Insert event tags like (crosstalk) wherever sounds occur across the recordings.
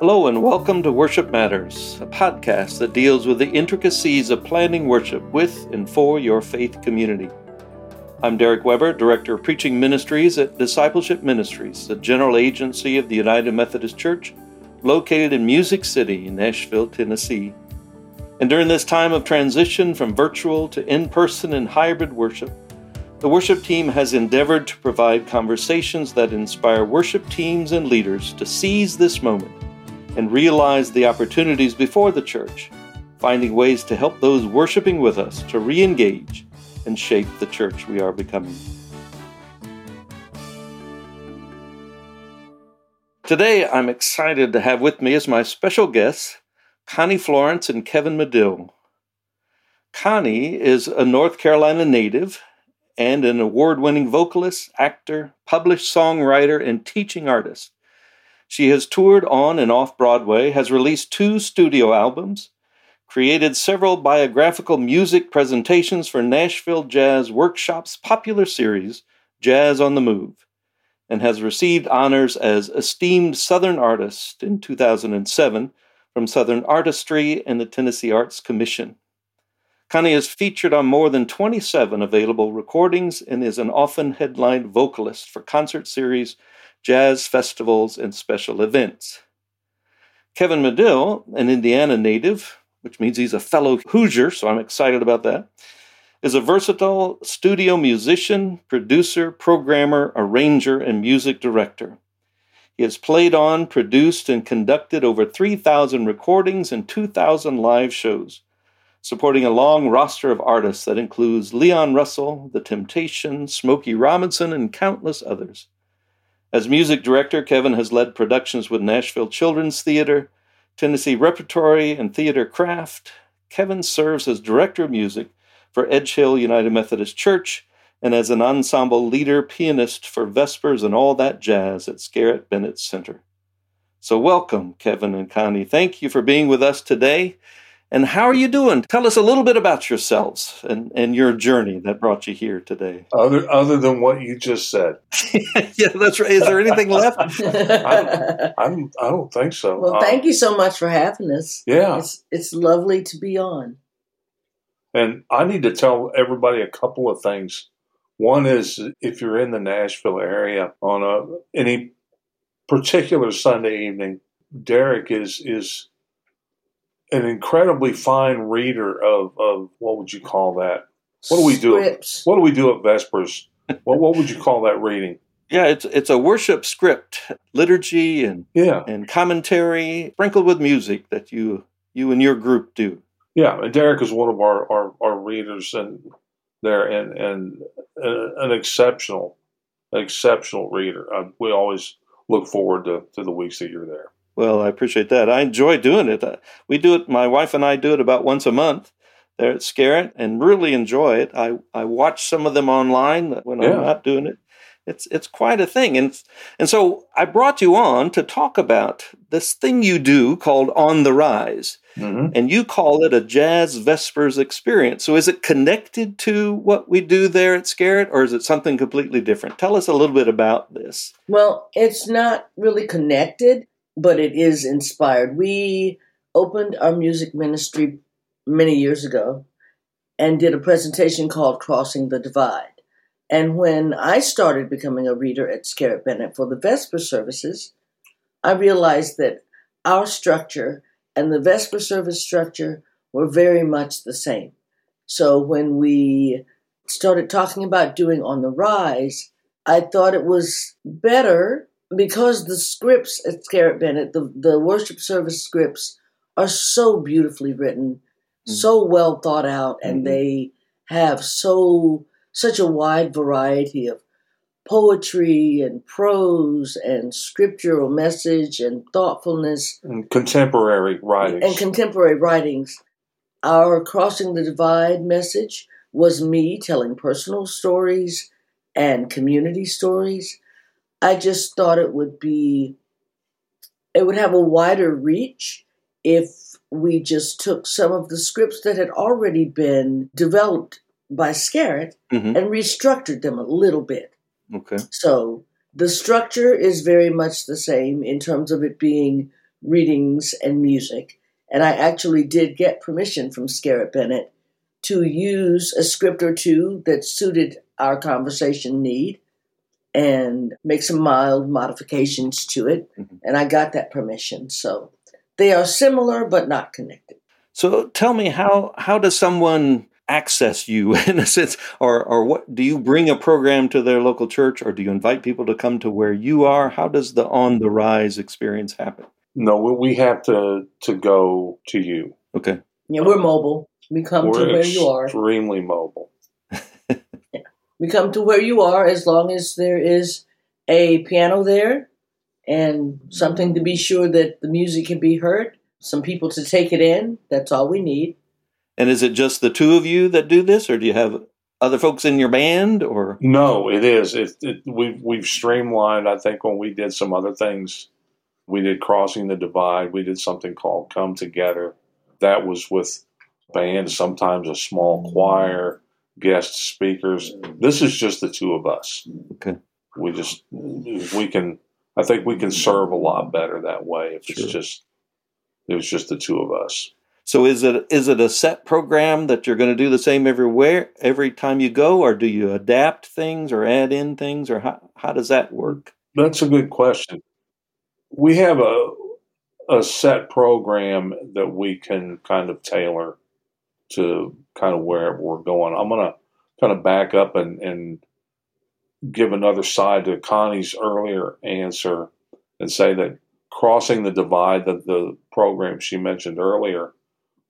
Hello, and welcome to Worship Matters, a podcast that deals with the intricacies of planning worship with and for your faith community. I'm Derek Weber, Director of Preaching Ministries at Discipleship Ministries, the general agency of the United Methodist Church, located in Music City, Nashville, Tennessee. And during this time of transition from virtual to in person and hybrid worship, the worship team has endeavored to provide conversations that inspire worship teams and leaders to seize this moment and realize the opportunities before the church, finding ways to help those worshiping with us to re engage and shape the church we are becoming. Today, I'm excited to have with me as my special guests Connye Florance and Kevin Madill. Connye is a North Carolina native and an award winning vocalist, actor, published songwriter, and teaching artist. She has toured on and off Broadway, has released two studio albums, created several biographical music presentations for Nashville Jazz Workshop's popular series, Jazz on the Move, and has received honors as Esteemed Southern Artist in 2007 from Southern Artistry and the Tennessee Arts Commission. Connye is featured on more than 27 available recordings and is an often headlined vocalist for concert series jazz festivals, and special events. Kevin Madill, an Indiana native, which means he's a fellow Hoosier, so I'm excited about that, is a versatile studio musician, producer, programmer, arranger, and music director. He has played on, produced, and conducted over 3,000 recordings and 2,000 live shows, supporting a long roster of artists that includes Leon Russell, The Temptations, Smokey Robinson, and countless others. As music director, Kevin has led productions with Nashville Children's Theater, Tennessee Repertory, and Theater Craft. Kevin serves as director of music for Edgehill United Methodist Church and as an ensemble leader pianist for Vespers and All That Jazz at Scarritt Bennett Center. So, welcome, Kevin and Connye. Thank you for being with us today. And how are you doing? Tell us a little bit about yourselves and, and your journey that brought you here today. Other other than what you just said. (laughs) yeah, that's right. Is there anything left? I'm, (laughs) I'm, I do not think so. Well, uh, thank you so much for having us. Yeah. It's, it's lovely to be on. And I need to tell everybody a couple of things. One is if you're in the Nashville area on a any particular Sunday evening, Derek is is an incredibly fine reader of, of what would you call that? What do we Scripts. do? What do we do at Vespers? what what would you call that reading? Yeah, it's it's a worship script, liturgy and yeah. and commentary sprinkled with music that you you and your group do. Yeah, and Derek is one of our, our, our readers and there and and uh, an exceptional exceptional reader. Uh, we always look forward to, to the weeks that you're there. Well, I appreciate that. I enjoy doing it. Uh, we do it, my wife and I do it about once a month there at Scarritt and really enjoy it. I, I watch some of them online when I'm not doing it. It's it's quite a thing. And and so I brought you on to talk about this thing you do called On the Rise. Mm-hmm. And you call it a jazz vespers experience. So is it connected to what we do there at Scarritt or is it something completely different? Tell us a little bit about this. Well, it's not really connected but it is inspired. We opened our music ministry many years ago and did a presentation called Crossing the Divide. And when I started becoming a reader at Scarritt Bennett for the Vesper services, I realized that our structure and the Vesper service structure were very much the same. So when we started talking about doing On the Rise, I thought it was better because the scripts at Scarritt Bennett, the, the worship service scripts, are so beautifully written, mm-hmm. so well thought out, and mm-hmm. they have so such a wide variety of poetry and prose and scriptural message and thoughtfulness and contemporary writings and contemporary writings. Our crossing the divide message was me telling personal stories and community stories I just thought it would be, it would have a wider reach if we just took some of the scripts that had already been developed by Scarritt mm-hmm. and restructured them a little bit. Okay. So the structure is very much the same in terms of it being readings and music. And I actually did get permission from Scarritt Bennett to use a script or two that suited our conversation need and make some mild modifications to it. Mm-hmm. And I got that permission. So they are similar but not connected. So tell me how how does someone access you (laughs) in a sense or or what do you bring a program to their local church or do you invite people to come to where you are? How does the on the rise experience happen? No, we have to to go to you. Okay. Yeah, we're mobile. We come we're to where you are. Extremely mobile. Yeah. We come to where you are as long as there is a piano there and something to be sure that the music can be heard, some people to take it in. That's all we need. And is it just the two of you that do this, or do you have other folks in your band? Or no, it is. It, it, we've we've streamlined. I think when we did some other things, we did crossing the divide. We did something called Come Together. That was with bands, sometimes a small choir, guest speakers. This is just the two of us. Okay. We just we can. I think we can serve a lot better that way if sure. it's just it was just the two of us. So is it is it a set program that you're going to do the same everywhere every time you go, or do you adapt things or add in things, or how how does that work? That's a good question. We have a a set program that we can kind of tailor to kind of where we're going. I'm going to kind of back up and, and give another side to Connye's earlier answer and say that crossing the divide, that the program she mentioned earlier,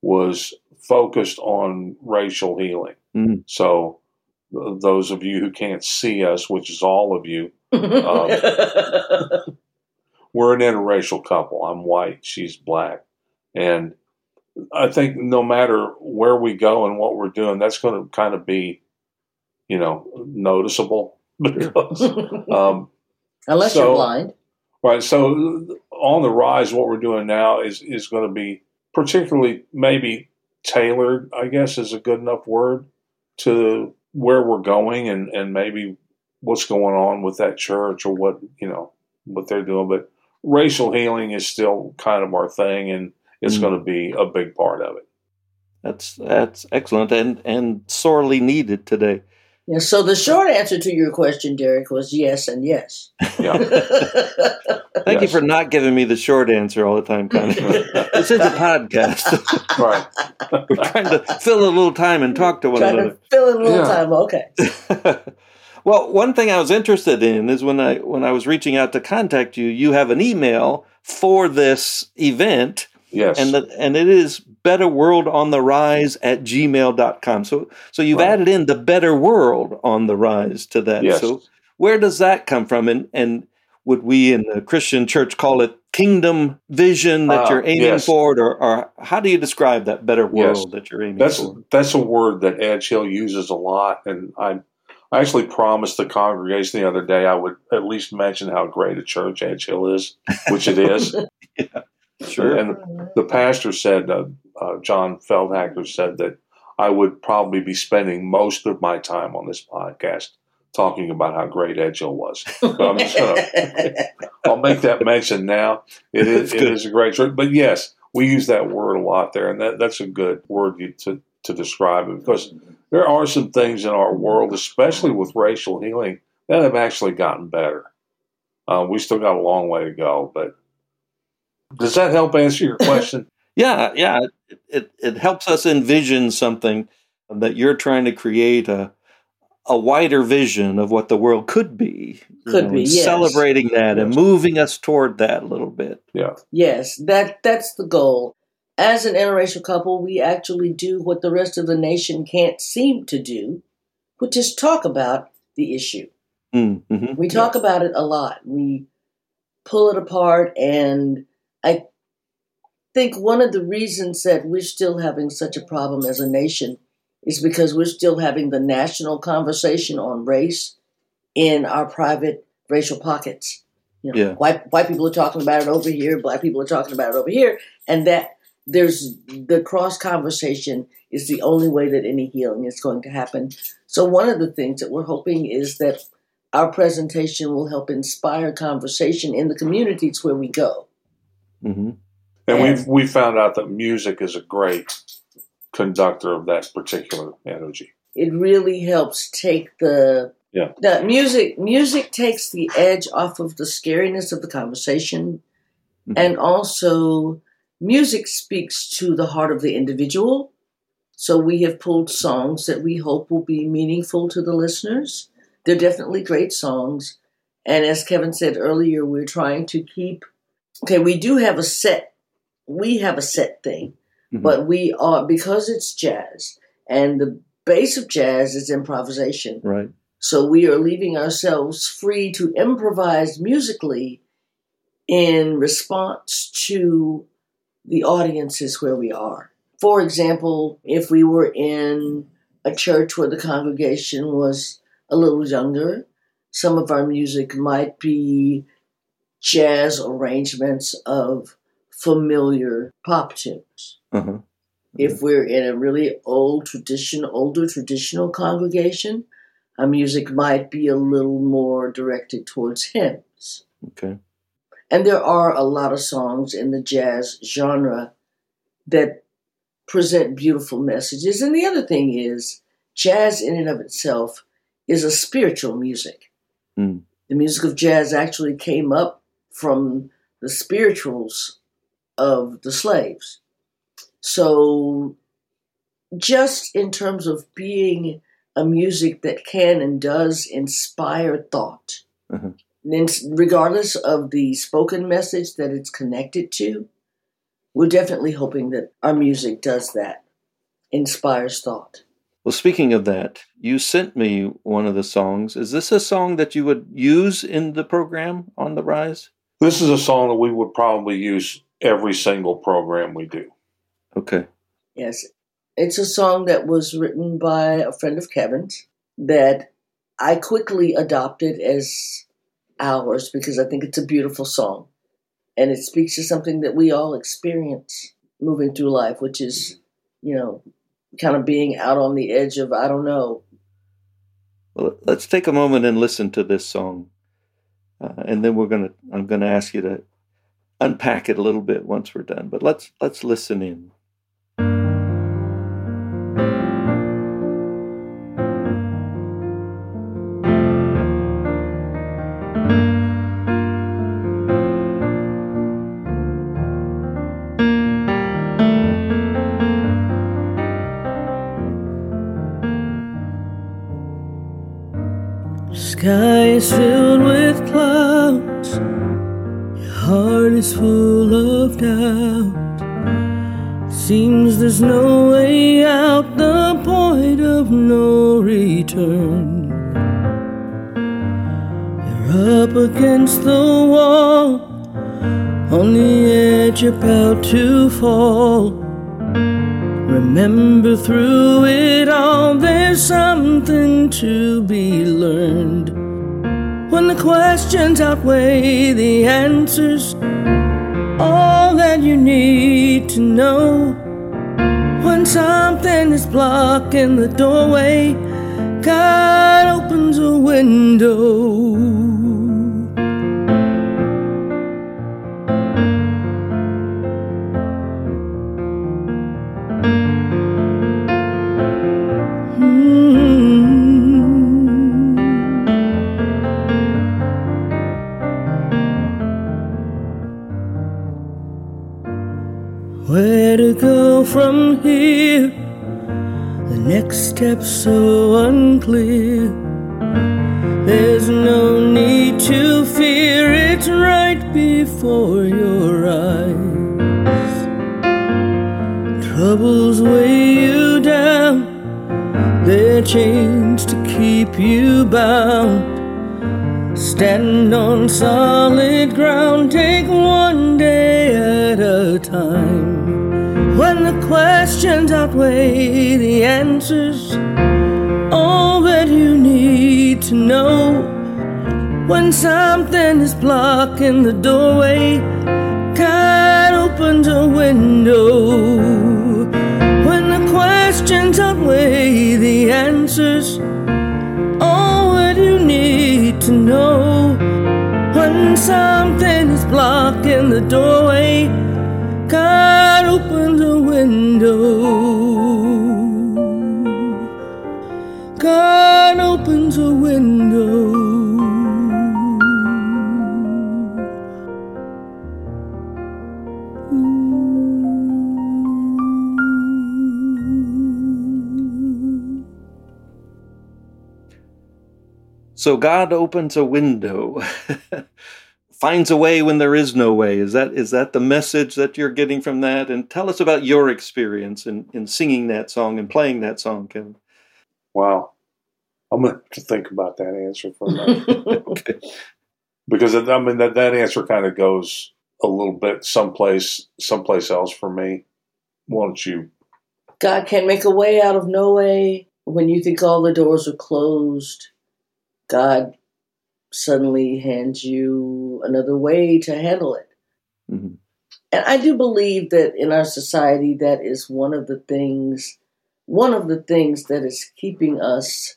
was focused on racial healing. Mm. So, those of you who can't see us, which is all of you, um, (laughs) we're an interracial couple. I'm white, she's black. And I think no matter where we go and what we're doing, that's going to kind of be, you know, noticeable (laughs) because, (laughs) um, unless so, you're blind, right? So on the rise, what we're doing now is is going to be particularly maybe tailored, I guess is a good enough word, to where we're going and, and maybe what's going on with that church or what, you know, what they're doing. But racial healing is still kind of our thing and it's mm. going to be a big part of it. That's that's excellent and and sorely needed today. Yeah, so the short answer to your question, Derek, was yes and yes. Yeah. (laughs) Thank yes. you for not giving me the short answer all the time, Connye. (laughs) this is a podcast. (laughs) right. We're trying to fill a little time and talk to one trying another. To fill in a little yeah. time, okay. well, one thing I was interested in is when I when I was reaching out to contact you, you have an email for this event. Yes. And the, and it is better world on the rise at gmail.com. So so you've right. added in the better world on the rise to that. Yes. So where does that come from? And and would we in the Christian church call it kingdom vision that uh, you're aiming yes. for, or, or, how do you describe that better world yes. that you're aiming that's, for? That's a word that Edgehill uses a lot, and I, I actually promised the congregation the other day I would at least mention how great a church Edgehill is, which it is. (laughs) yeah, sure. And the pastor said, uh, uh, John Feldhacker said that I would probably be spending most of my time on this podcast talking about how great Edgehill was. But I'm just gonna, (laughs) I'll make that mention now. It is, it is a great church. But yes, we use that word a lot there, and that, that's a good word to, to describe it because there are some things in our world, especially with racial healing, that have actually gotten better. Uh, we still got a long way to go, but does that help answer your (laughs) question? yeah, yeah. It, it, it helps us envision something that you're trying to create a a wider vision of what the world could be. Could know, be yes. celebrating that yes. and moving us toward that a little bit. Yeah. Yes, that that's the goal. As an interracial couple, we actually do what the rest of the nation can't seem to do, which is talk about the issue. Mm, mm-hmm. We talk yes. about it a lot. We pull it apart, and I think one of the reasons that we're still having such a problem as a nation is because we're still having the national conversation on race in our private racial pockets. You know, yeah. white white people are talking about it over here, black people are talking about it over here, and that there's the cross conversation is the only way that any healing is going to happen. So one of the things that we're hoping is that our presentation will help inspire conversation in the communities where we go. Mm-hmm. And we've we found out that music is a great conductor of that particular energy. It really helps take the Yeah. the music music takes the edge off of the scariness of the conversation Mhm. and also music speaks to the heart of the individual. So we have pulled songs that we hope will be meaningful to the listeners. They're definitely great songs. And as Kevin said earlier, we're trying to keep okay, we do have a set we have a set thing, Mhm. but we are because it's jazz and the base of jazz is improvisation. right. So we are leaving ourselves free to improvise musically in response to the audiences where we are. For example, if we were in a church where the congregation was a little younger, some of our music might be jazz arrangements of familiar pop tunes Uh-huh. if we're in a really old tradition, older traditional congregation, our music might be a little more directed towards hymns. Okay. And there are a lot of songs in the jazz genre that present beautiful messages. And the other thing is, jazz in and of itself is a spiritual music. Mm. The music of jazz actually came up from the spirituals of the slaves. So, just in terms of being a music that can and does inspire thought, Mhm. regardless of the spoken message that it's connected to, we're definitely hoping that our music does that, inspires thought. Well, speaking of that, you sent me one of the songs. Is this a song that you would use in the program on the Rise? This is a song that we would probably use every single program we do. Okay. Yes. It's a song that was written by a friend of Kevin's that I quickly adopted as ours because I think it's a beautiful song. And it speaks to something that we all experience moving through life, which is, you know, kind of being out on the edge of, I don't know. Well, let's take a moment and listen to this song, uh, and then we're gonna. I'm gonna ask you to unpack it a little bit once we're done. But let's let's listen in. Seems there's no way out, the point of no return. You're up against the wall, on the edge, about to fall. Remember through it all, there's something to be learned. When the questions outweigh the answers, all that you need to know. When something is blocking the doorway, God opens a window. From here? The next step's so unclear. There's no need to fear, it's right before your eyes. Troubles weigh you down, they're chains to keep you bound. Stand on solid ground, take one day at a time. The questions outweigh the answers, all that you need to know. When something is blocking the doorway, God opens a window. When the questions outweigh the answers, all that you need to know. When something is blocking the doorway, God opens a window. God opens a window. So God opens a window, (laughs) finds a way when there is no way. Is that is that the message that you're getting from that? And tell us about your experience in, in singing that song and playing that song, Kevin. Wow. I'm going to have to think about that answer for a minute. (laughs) okay. because I mean that, that answer kind of goes a little bit someplace someplace else for me. Why don't you? God can make a way out of no way when you think all the doors are closed. God suddenly hands you another way to handle it. Mhm. And I do believe that in our society, that is one of the things, one of the things that is keeping us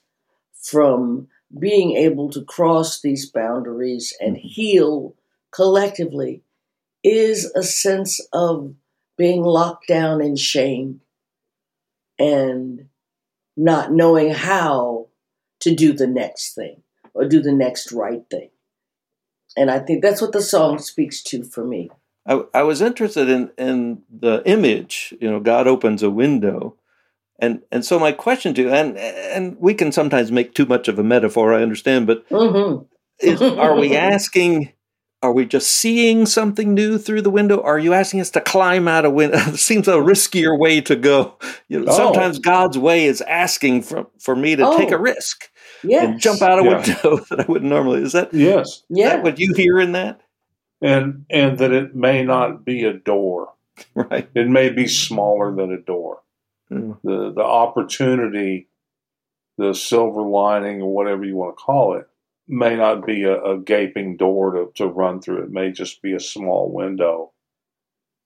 from being able to cross these boundaries and heal collectively is a sense of being locked down in shame and not knowing how to do the next thing or do the next right thing. And I think that's what the song speaks to for me. I, I was interested in, in the image, you know, God opens a window. And and so my question to you, and and we can sometimes make too much of a metaphor, I understand, but hmm is, (laughs) are we asking are we just seeing something new through the window are you asking us to climb out a window (laughs) it seems a riskier way to go you know, Oh. sometimes god's way is asking for, for me to take a Oh. risk Yes. and jump out a Yeah. window (laughs) that i wouldn't normally is that, Yes, Yeah. that what you hear in that and and that it may not be a door. (laughs) right It may be smaller than a door. Mm. The the opportunity, the silver lining, or whatever you want to call it, may not be a, a gaping door to, to run through. It may just be a small window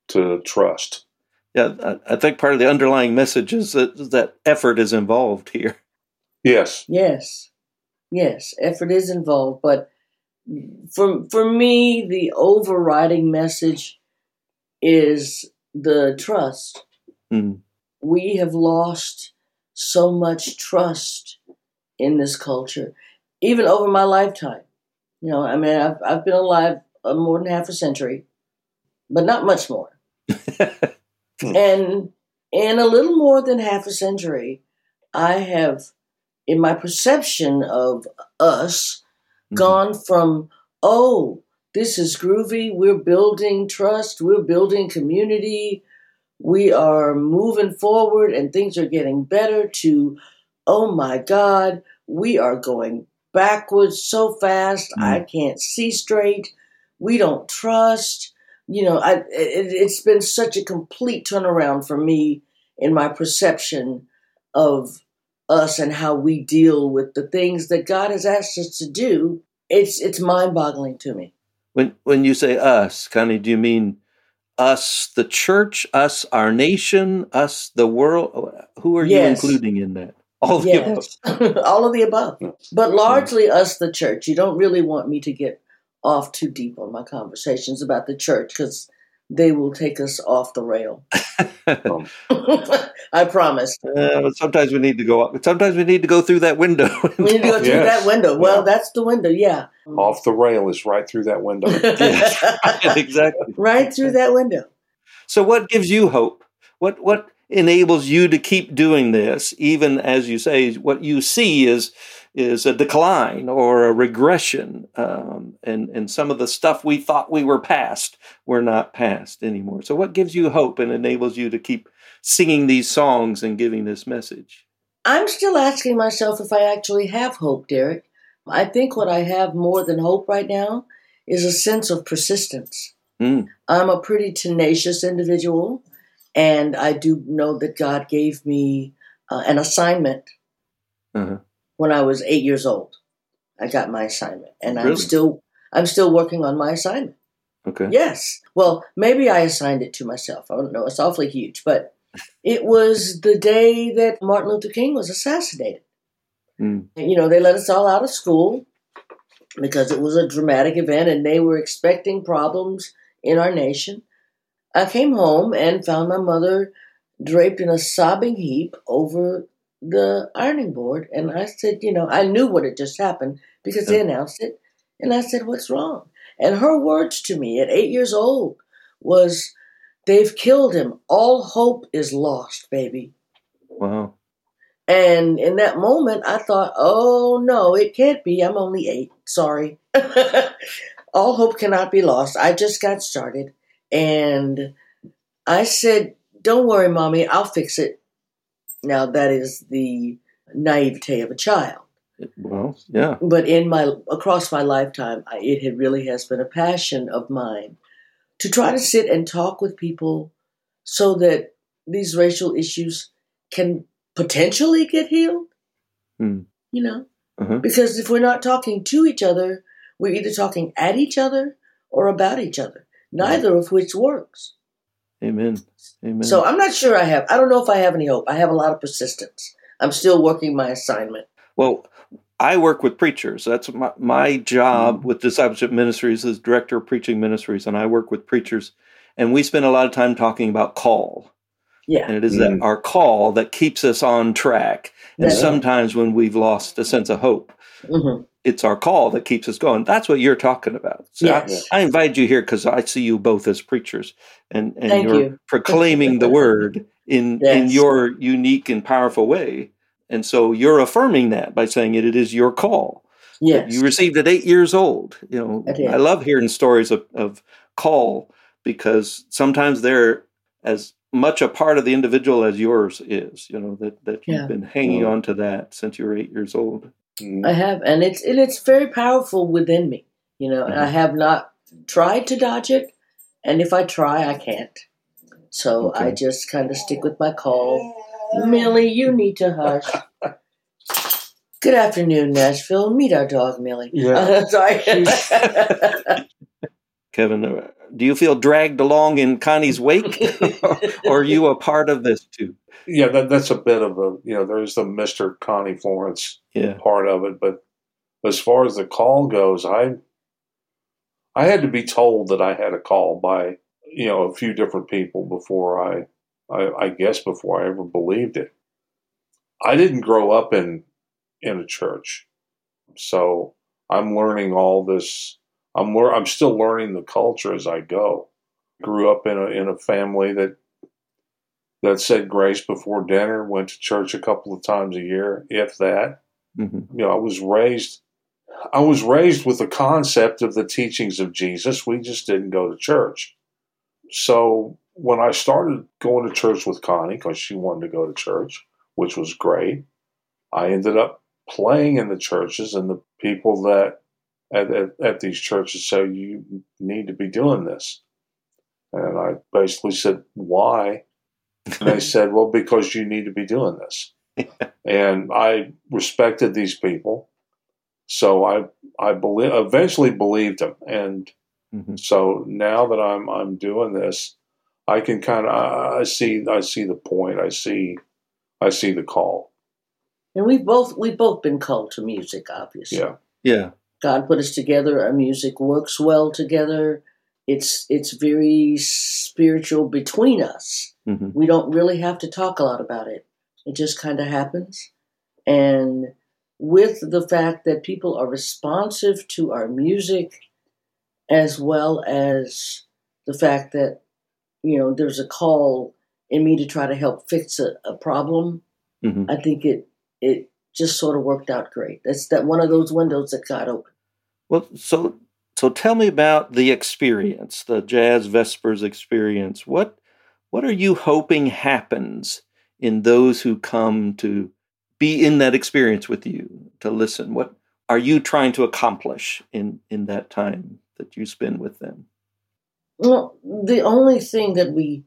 to trust. yeah I, I think part of the underlying message is that that effort is involved here Yes. Yes. Yes. Effort is involved, but for for me, the overriding message is the trust. Mm. We have lost so much trust in this culture, even over my lifetime. You know, I mean, I've, I've been alive uh, more than half a century, but not much more. (laughs) And in a little more than half a century, I have, in my perception of us, mm-hmm. gone from, oh, this is groovy, we're building trust, we're building community, we are moving forward and things are getting better, to, oh my God, we are going backwards so fast, I mm-hmm. can't see straight, we don't trust. You know, I, it, it's been such a complete turnaround for me in my perception of us and how we deal with the things that God has asked us to do. It's it's mind boggling to me. When when you say us, Connye, do you mean us, the church, us, our nation, us, the world? Who are you including in that? All of the above. (laughs) All of the above, but largely us, the church. You don't really want me to get off too deep on my conversations about the church because they will take us off the rail. Um, (laughs) (laughs) I promise. Uh, but sometimes we need to go up. Sometimes we need to go through that window. (laughs) We need to go through Yes. that window. Well, Yeah. that's the window. Yeah. off the rail is right through that window. Yes, right, exactly. right through that window. So, what gives you hope? What what enables you to keep doing this, even as you say, what you see is is a decline or a regression, um, and and some of the stuff we thought we were past, we're not past anymore. So, what gives you hope and enables you to keep singing these songs and giving this message? I'm still asking myself if I actually have hope, Derek. I think what I have more than hope right now is a sense of persistence. Mm. I'm a pretty tenacious individual, and I do know that God gave me uh, an assignment Uh-huh. When I was eight years old. I got my assignment, and I'm still I'm still working on my assignment. Okay. Yes. Well, maybe I assigned it to myself. I don't know. It's awfully huge, but it was the day that Martin Luther King was assassinated. Mm. You know, they let us all out of school because it was a dramatic event and they were expecting problems in our nation. I came home and found my mother draped in a sobbing heap over the ironing board. And I said, you know, I knew what had just happened because they announced it. And I said, what's wrong? And her words to me at eight years old was, they've killed him. All hope is lost, baby. Wow. And in that moment, I thought, oh no, it can't be. I'm only eight. Sorry. (laughs) All hope cannot be lost. I just got started. And I said, don't worry, mommy, I'll fix it. Now, that is the naivete of a child. Well, yeah. But in my across my lifetime, I, it had really has been a passion of mine to try to sit and talk with people so that these racial issues can potentially get healed. Hmm. You know, Uh-huh. because if we're not talking to each other, we're either talking at each other or about each other. Neither of which works. Amen. Amen. So I'm not sure I have. I don't know if I have any hope. I have a lot of persistence. I'm still working my assignment. Well, I work with preachers. That's my, my job with discipleship ministries is director of preaching ministries, and I work with preachers, and we spend a lot of time talking about call, Yeah. and it is that our call that keeps us on track. And That's right. sometimes when we've lost a sense of hope, hmm it's our call that keeps us going. That's what you're talking about. So Yes. I, I invited you here because I see you both as preachers, and and Thank you're you. proclaiming the word in in your unique and powerful way. And so you're affirming that by saying it, it is your call. Yes. You received at eight years old. You know, I. I love hearing stories of, of call because sometimes they're as much a part of the individual as yours is. You know that that you've been hanging Mm. on to that since you were eight years old. Mm. I have, and it's and it's very powerful within me. You know, and I Mhm. have not tried to dodge it, and if I try, I can't. So I just kind of stick with my call. Millie, you need to hush. (laughs) Good afternoon, Nashville. Meet our dog, Millie. Yeah. (laughs) sorry. (laughs) Kevin, uh, do you feel dragged along in Connye's wake, (laughs) (laughs) or are you a part of this too? Yeah, that, that's a bit of a, you know, there's the Mr. Connye Florance Yeah. part of it. But as far as the call goes, I I had to be told that I had a call by you know a few different people before I, I I guess before I ever believed it. I didn't grow up in in a church, so I'm learning all this. I'm lear- I'm still learning the culture as I go. Grew up in a in a family that that said grace before dinner. Went to church a couple of times a year, if that hmm you know, I was raised I was raised with the concept of the teachings of Jesus. We just didn't go to church. So when I started going to church with Connye, because she wanted to go to church, which was great, I ended up playing in the churches and the people that at, at, at these churches say you need to be doing this. And I basically said, why? And they (laughs) said, well, because you need to be doing this (laughs) and I respected these people. So I I believe eventually believed them, and hmm so now that I'm I'm doing this, I can kind of I I see I see the point. I see I see the call. and we've both we've both been called to music, obviously. Yeah, Yeah. God put us together. Our music works well together. It's it's very spiritual between us. hmm We don't really have to talk a lot about it. It just kind of happens. And with the fact that people are responsive to our music, as well as the fact that, you know, there's a call in me to try to help fix a, a problem, hmm I think it it just sort of worked out great. That's that one of those windows that got open. Well, so so tell me about the experience, the Jazz Vespers experience. What what are you hoping happens in those who come to be in that experience with you to listen? What are you trying to accomplish in in that time that you spend with them? Well, the only thing that we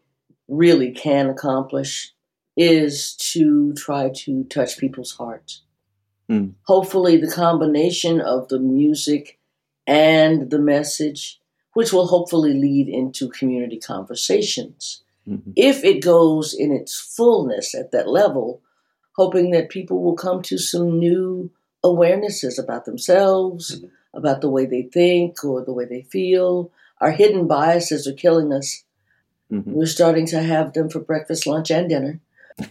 really can accomplish is to try to touch people's hearts. Mm. Hopefully, the combination of the music and the message, which will hopefully lead into community conversations. Mhm. If it goes in its fullness at that level, hoping that people will come to some new awarenesses about themselves, Mhm. about the way they think or the way they feel. Our hidden biases are killing us Mhm. We're starting to have them for breakfast, lunch, and dinner.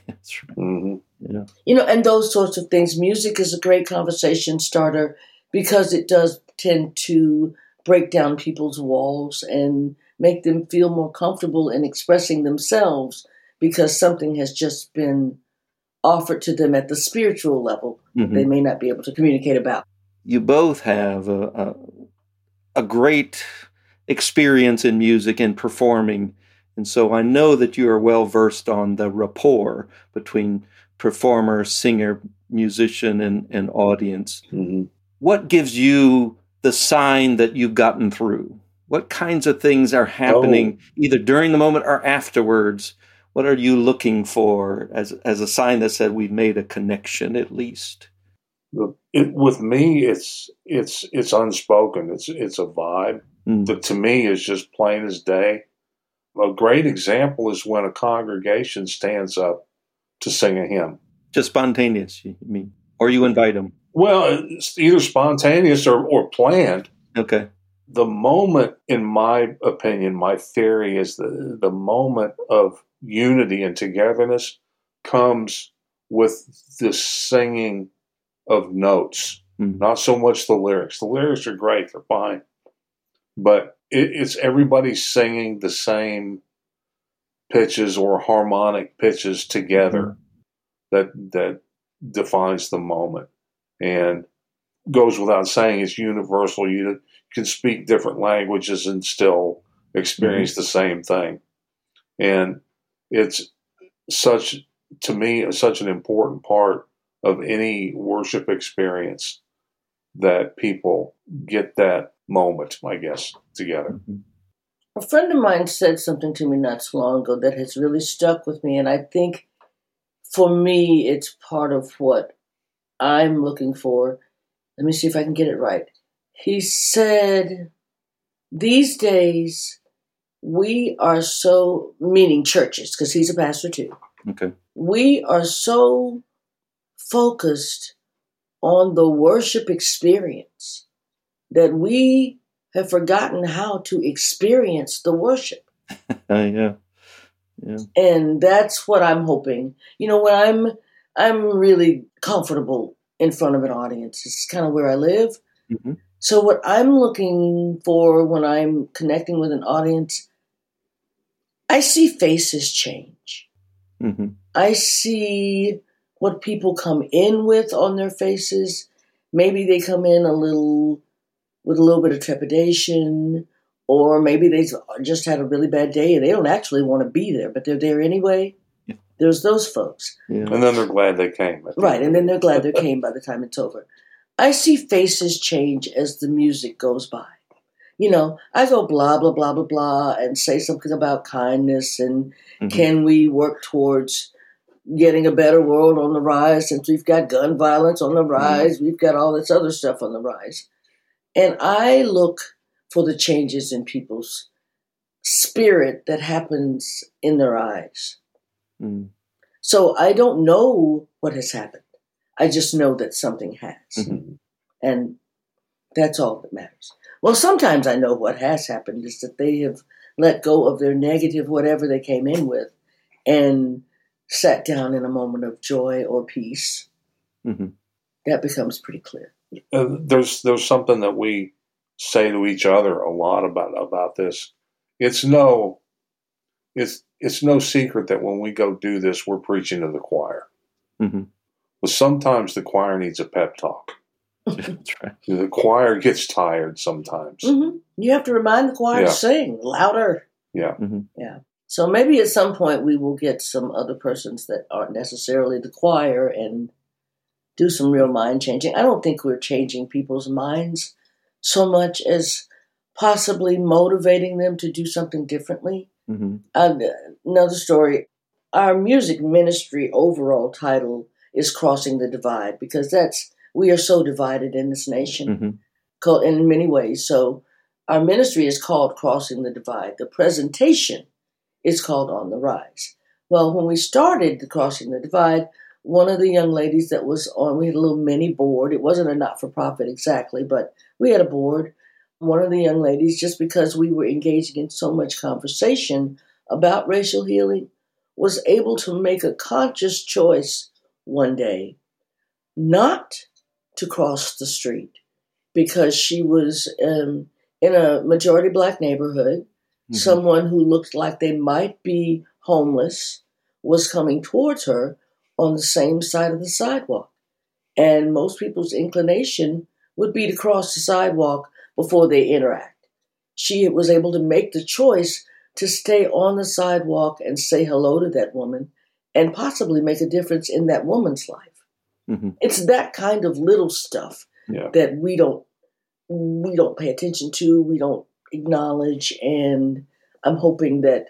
That's right. hmm Yeah. You know, and those sorts of things. Music is a great conversation starter because it does tend to break down people's walls and make them feel more comfortable in expressing themselves because something has just been offered to them at the spiritual level Mhm. they may not be able to communicate about. you both have a, a, a great experience in music and performing. And so I know that you are well versed on the rapport between performer, singer, musician, and, and audience. hmm What gives you the sign that you've gotten through? What kinds of things are happening either during the moment or afterwards? What are you looking for as, as a sign that said we've made a connection at least? It, with me, it's it's it's unspoken. It's it's a vibe Mm. that to me is just plain as day. A great example is when a congregation stands up to sing a hymn. Just spontaneous, you mean? Or you invite them? Well, it's either spontaneous or, or planned. Okay. The moment, in my opinion, my theory is the the moment of unity and togetherness comes with the singing of notes. Mhm. not so much the lyrics. The lyrics are great; they're fine, but it, it's everybody singing the same pitches or harmonic pitches together mm-hmm. that that defines the moment. And goes without saying it's universal. You can speak different languages and still experience mm-hmm. the same thing, and it's such to me such an important part of any worship experience that people get that moment, I guess, together. A friend of mine said something to me not so long ago that has really stuck with me, and I think for me, it's part of what I'm looking for. Let me see if I can get it right. He said, These days, we are so, meaning churches, because he's a pastor too, Okay. we are so focused on the worship experience that we have forgotten how to experience the worship. (laughs) Uh, yeah. and that's what I'm hoping. You know, when I'm I'm really comfortable in front of an audience. It's kind of where I live. Mhm. So what I'm looking for when I'm connecting with an audience, I see faces change. hmm I see what people come in with on their faces. Maybe they come in a little with a little bit of trepidation, or maybe they just had a really bad day and they don't actually want to be there, but they're there anyway. Yeah. There's those folks. Yeah. And then they're glad they came. Right, and then they're glad they came by the time it's over. I see faces change as the music goes by. You know, I go blah, blah, blah, blah, blah, and say something about kindness and Mhm. can we work towards getting a better world on the rise since we've got gun violence on the rise, we've got all this other stuff on the rise. And I look for the changes in people's spirit that happens in their eyes. Mm. So I don't know what has happened. I just know that something has. Mhm. And that's all that matters. Well, sometimes I know what has happened is that they have let go of their negative, whatever they came in with, and sat down in a moment of joy or peace. Mhm. That becomes pretty clear. Uh, there's there's something that we say to each other a lot about about this. It's no it's it's no secret that when we go do this, we're preaching to the choir. Mhm. But sometimes the choir needs a pep talk. (laughs) That's right. The choir gets tired sometimes. hmm You have to remind the choir Yeah. to sing louder. Yeah. Mhm. Yeah. So maybe at some point we will get some other persons that aren't necessarily the choir and do some real mind changing. I don't think we're changing people's minds so much as possibly motivating them to do something differently. hmm Uh, another story our music ministry overall title is Crossing the Divide because that's, we are so divided in this nation hmm in many ways. So our ministry is called Crossing the Divide. The presentation is called On the Rise. Well, when we started the Crossing the Divide, one of the young ladies that was on, we had a little mini board. It wasn't a not for profit exactly, but we had a board. One of the young ladies, just because we were engaging in so much conversation about racial healing was able to make a conscious choice one day not to cross the street because she was um, in a majority black neighborhood. Mm-hmm. Someone who looked like they might be homeless was coming towards her on the same side of the sidewalk. And most people's inclination would be to cross the sidewalk before they interact. She was able to make the choice to stay on the sidewalk and say hello to that woman and possibly make a difference in that woman's life. Mm-hmm. It's that kind of little stuff yeah. that we don't we don't pay attention to, we don't acknowledge, and I'm hoping that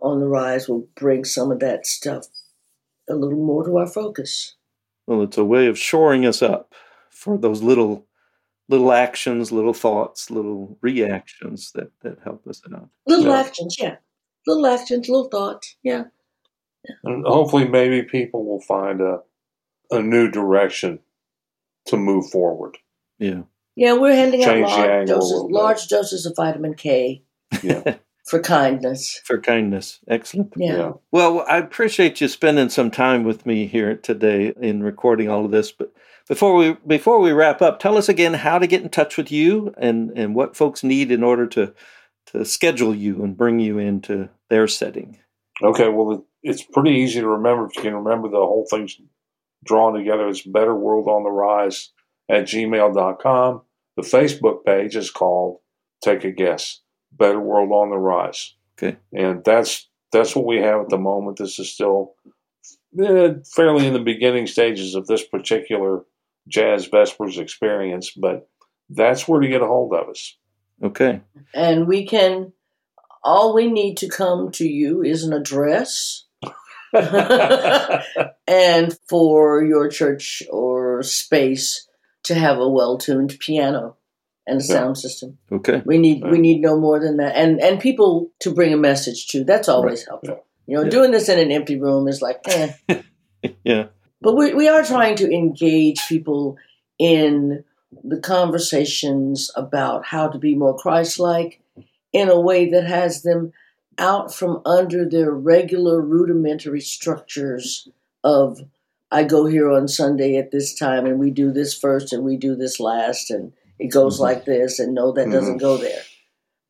on the rise will bring some of that stuff a little more to our focus. Well, it's a way of shoring us up for those little little actions, little thoughts, little reactions that, that help us out. Little yeah. actions, yeah. Little actions, little thoughts, yeah. yeah. And hopefully maybe people will find a a new direction to move forward. Yeah. Yeah, we're handing Change out large doses, large doses of vitamin K. Yeah. (laughs) for kindness. For kindness. Excellent. Yeah. yeah. Well, I appreciate you spending some time with me here today in recording all of this. But before we before we wrap up, tell us again how to get in touch with you and, and what folks need in order to to schedule you and bring you into their setting. Okay, well it's pretty easy to remember if you can remember the whole thing's drawn together. It's Better World on the Rise at gmail.com. The Facebook page is called Take a Guess Better World on the Rise. Okay. And that's that's what we have at the moment. This is still eh, fairly in the beginning stages of this particular Jazz Vespers experience, but that's where to get a hold of us. Okay. And we can, all we need to come to you is an address. (laughs) and for your church or space to have a well tuned piano and a yeah. sound system. Okay. We need we need no more than that. And and people to bring a message to. That's always right. helpful. Yeah. You know, doing this in an empty room is like, eh. (laughs) yeah. But we we are trying to engage people in the conversations about how to be more Christ like in a way that has them out from under their regular rudimentary structures of I go here on Sunday at this time and we do this first and we do this last and it goes mm-hmm. like this and no that mm-hmm. doesn't go there.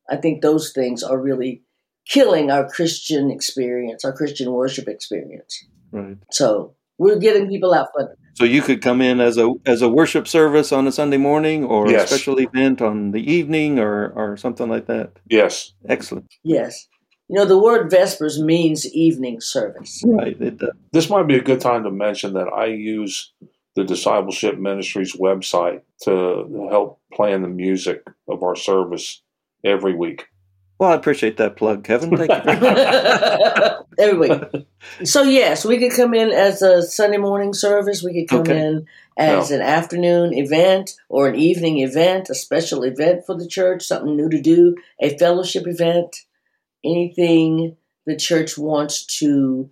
I think those things are really killing our Christian experience, our Christian worship experience. Right. So we're getting people out for so you could come in as a as a worship service on a Sunday morning or yes. a special event on the evening or or something like that. Yes. Excellent. Yes. You know, the word Vespers means evening service. Right. It does. This might be a good time to mention that I use the Discipleship Ministries website to help plan the music of our service every week. Well, I appreciate that plug, Kevin. Thank you. (laughs) every week. So, yes, we could come in as a Sunday morning service. We could come okay. in as an afternoon event or an evening event, a special event for the church, something new to do, a fellowship event anything the church wants to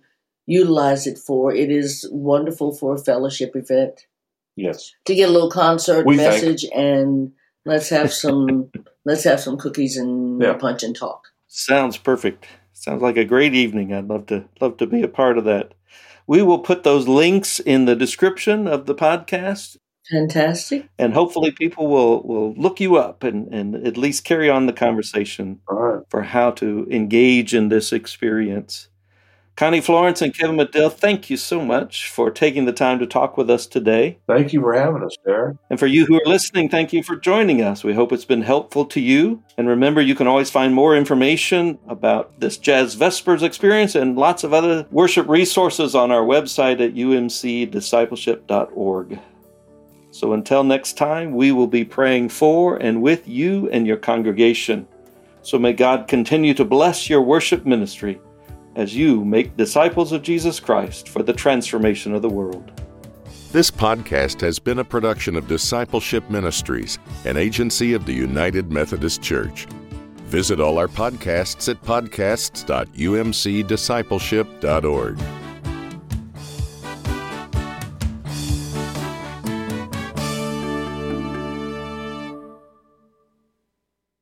utilize it for. It is wonderful for a fellowship event. Yes. To get a little concert we message think. and let's have some (laughs) let's have some cookies and yeah. punch and talk. Sounds perfect. Sounds like a great evening. I'd love to love to be a part of that. We will put those links in the description of the podcast Fantastic. And hopefully people will, will look you up and, and at least carry on the conversation right. for how to engage in this experience. Connye Florance and Kevin Madill, thank you so much for taking the time to talk with us today. Thank you for having us, Darren. And for you who are listening, thank you for joining us. We hope it's been helpful to you. And remember, you can always find more information about this Jazz Vespers experience and lots of other worship resources on our website at umcdiscipleship.org. So until next time, we will be praying for and with you and your congregation. So may God continue to bless your worship ministry as you make disciples of Jesus Christ for the transformation of the world. This podcast has been a production of Discipleship Ministries, an agency of the United Methodist Church. Visit all our podcasts at podcasts.umcdiscipleship.org.